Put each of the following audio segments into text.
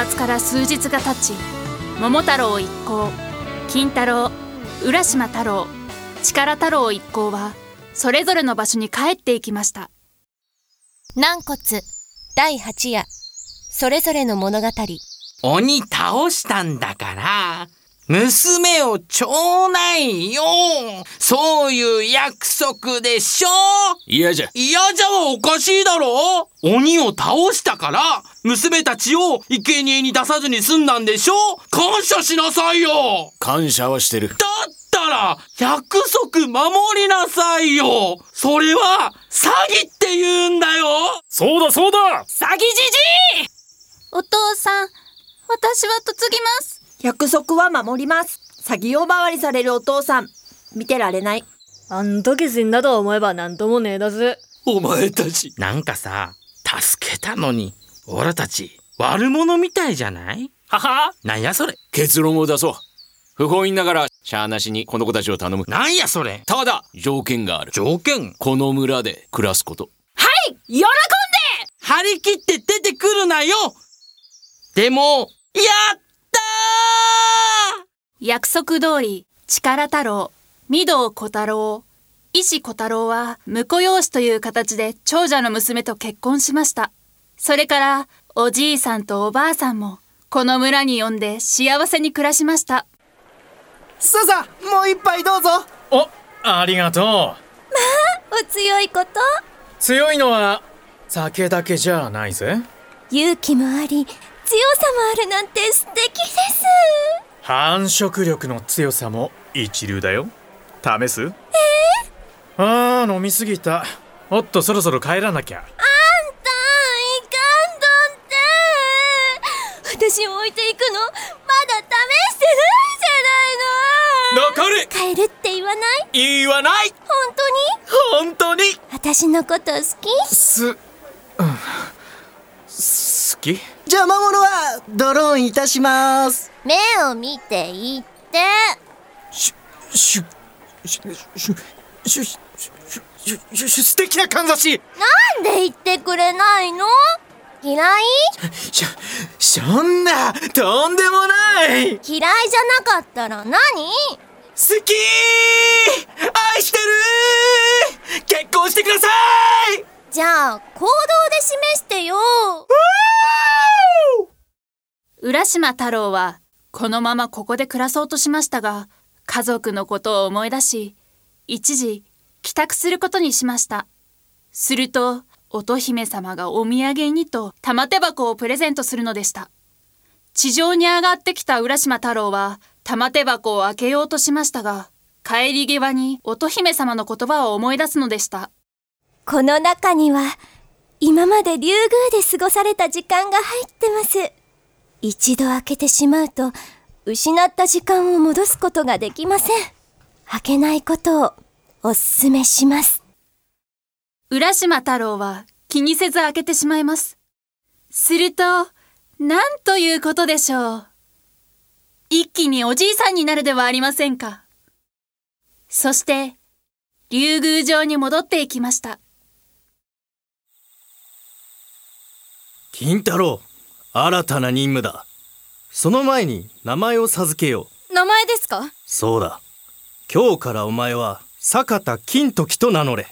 鬼とおばつから数日が経ち桃太郎一行金太郎浦島太郎力太郎一行はそれぞれの場所に帰っていきました。軟骨第8夜それぞれの物語。鬼倒したんだから、娘をちょうだいよ。そういう約束でしょ？嫌じゃ。嫌じゃはおかしいだろ？鬼を倒したから、娘たちを生贄に出さずに済んだんでしょ？感謝しなさいよ！感謝はしてる。だったら、約束守りなさいよ！それは、詐欺って言うんだよ！そうだそうだ。詐欺じじい！お父さん私は嫁ぎます約束は守ります。詐欺を回りされるお父さん、見てられない。あん時死んだと思えばなんともねえだぜ。お前たち。なんかさ、助けたのに、俺たち、悪者みたいじゃない？ははなんやそれ？結論を出そう。不本意ながら、しゃーなしにこの子たちを頼む。なんやそれ？ただ、条件がある。条件？この村で暮らすこと。喜んで張り切って出てくるなよでも、やった約束通り力太郎御堂小太郎石小太郎は婿養子という形で長者の娘と結婚しました。それからおじいさんとおばあさんもこの村に呼んで幸せに暮らしました。さあさあもう一杯どうぞ。おありがとう。お強いこと。強いのは酒だけじゃないぜ。勇気もあり強さもあるなんて素敵です繁殖力の強さも一流だよ。試す？えあー飲みすぎた。おっとそろそろ帰らなきゃ。あんたいかんどって。私を置いていくの？まだ試して残るないじゃないの。帰るって言わない？言わない！本当に？本当に！私のこと好き？す、き？じゃあ魔物はドローンいたします。目を見て言って。しゅしゅしゅしゅしゅしゅしゅしゅ素敵なかんざし。なんで言ってくれないの？嫌い？しゃそんなとんでもない。嫌いじゃなかったら何？好き。愛してる。結婚してください。じゃあ行動で示してよ。浦島太郎はこのままここで暮らそうとしましたが家族のことを思い出し一時帰宅することにしました。すると、乙姫様がお土産にと玉手箱をプレゼントするのでした。地上に上がってきた浦島太郎は玉手箱を開けようとしましたが、帰り際に乙姫様の言葉を思い出すのでした。この中には、今まで竜宮で過ごされた時間が入ってます。一度開けてしまうと、失った時間を戻すことができません。開けないことをお勧めします。浦島太郎は気にせず開けてしまいます。すると、なんということでしょう。一気におじいさんになるではありませんか。そして、竜宮城に戻っていきました。金太郎新たな任務だ。その前に名前を授けよう。名前ですか？はそうだ。今日からお前は坂田金時と名乗れ。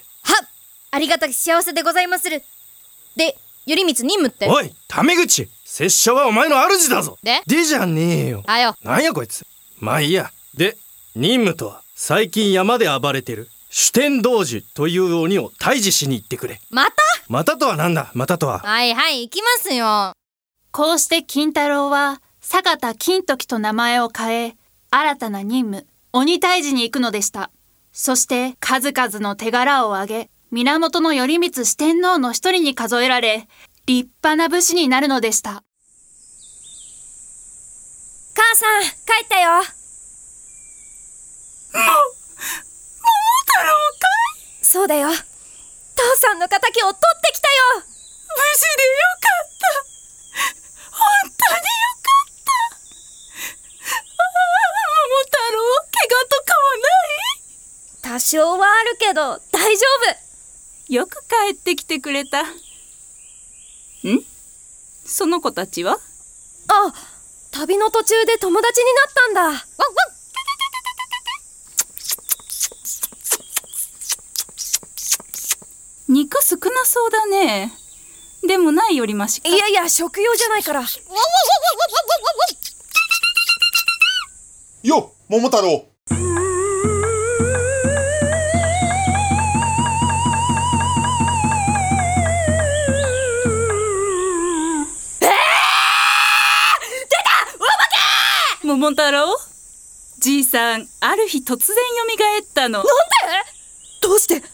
ありがたき幸せでございまする。で頼光任務って？おいタメ口！拙者はお前の主だぞ！で？でじゃねえよ。あよ。なんやこいつ。まあいいや。で任務とは最近山で暴れてる主天童子という鬼を退治しに行ってくれ。また？またとはなんだ？またとは。はいはい行きますよこうして金太郎は坂田金時と名前を変え、新たな任務、鬼退治に行くのでした。そして数々の手柄を挙げ、源頼光四天王の一人に数えられ、立派な武士になるのでした。母さん、帰ったよ。も、桃太郎かい？そうだよ。父さんの仇を取ってきたよ無事でよかった本当によかったああ、桃太郎、怪我とかはない多少はあるけど、大丈夫よく帰ってきてくれた。ん？その子たちは？あ、旅の途中で友達になったんだ。肉少なそうだね。でもないよりマシか。いやいや、食用じゃないから。よ桃太郎桃太郎？じいさん、ある日突然蘇ったの。なんで？どうして？何を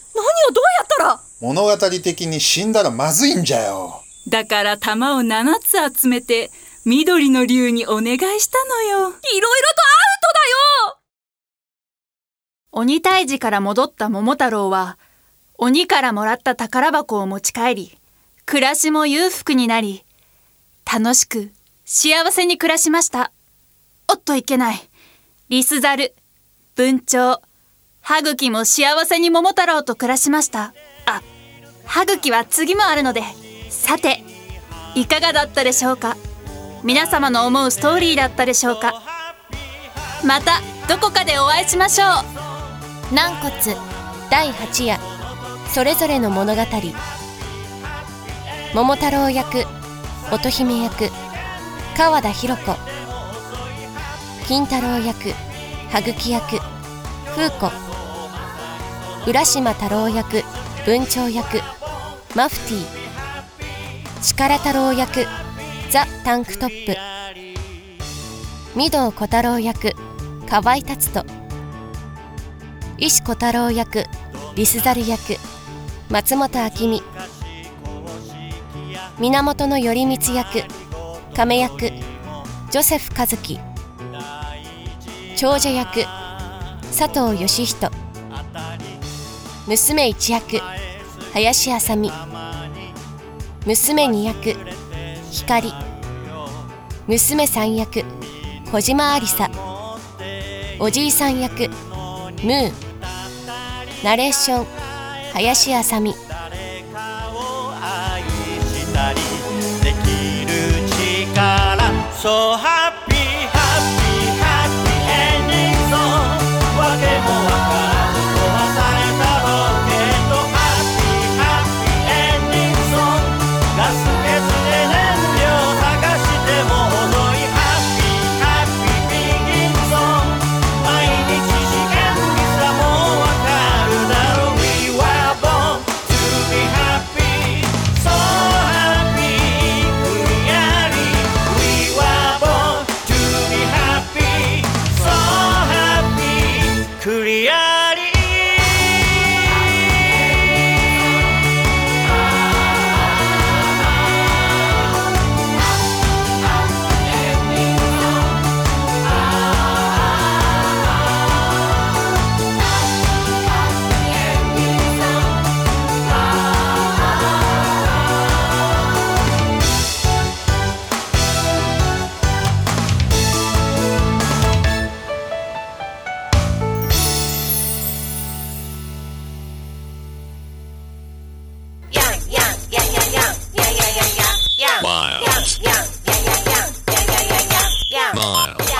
どうやったら？物語的に死んだらまずいんじゃよだから玉を7つ集めて、緑の竜にお願いしたのよ。いろいろとアウトだよ鬼退治から戻った桃太郎は、鬼からもらった宝箱を持ち帰り、暮らしも裕福になり、楽しく幸せに暮らしました。おっといけない。リスザル、文鳥、歯茎も幸せに桃太郎と暮らしました。あ、歯茎は次もあるので、さて、いかがだったでしょうか？皆様の思うストーリーだったでしょうか？またどこかでお会いしましょう。軟骨第8夜それぞれの物語。桃太郎役乙姫役川田博子。金太郎役羽茎役風子。浦島太郎役文鳥役マフティー。力太郎役ザ・タンクトップ。御堂小太郎役河合達人。石小太郎役リスザル役松本明美。源頼光役亀役ジョセフ和樹。長者役佐藤義人。娘一役林あさみ娘二役光。娘三役小島ありさ。おじいさん役ムー。ナレーション林あさみしたりできる力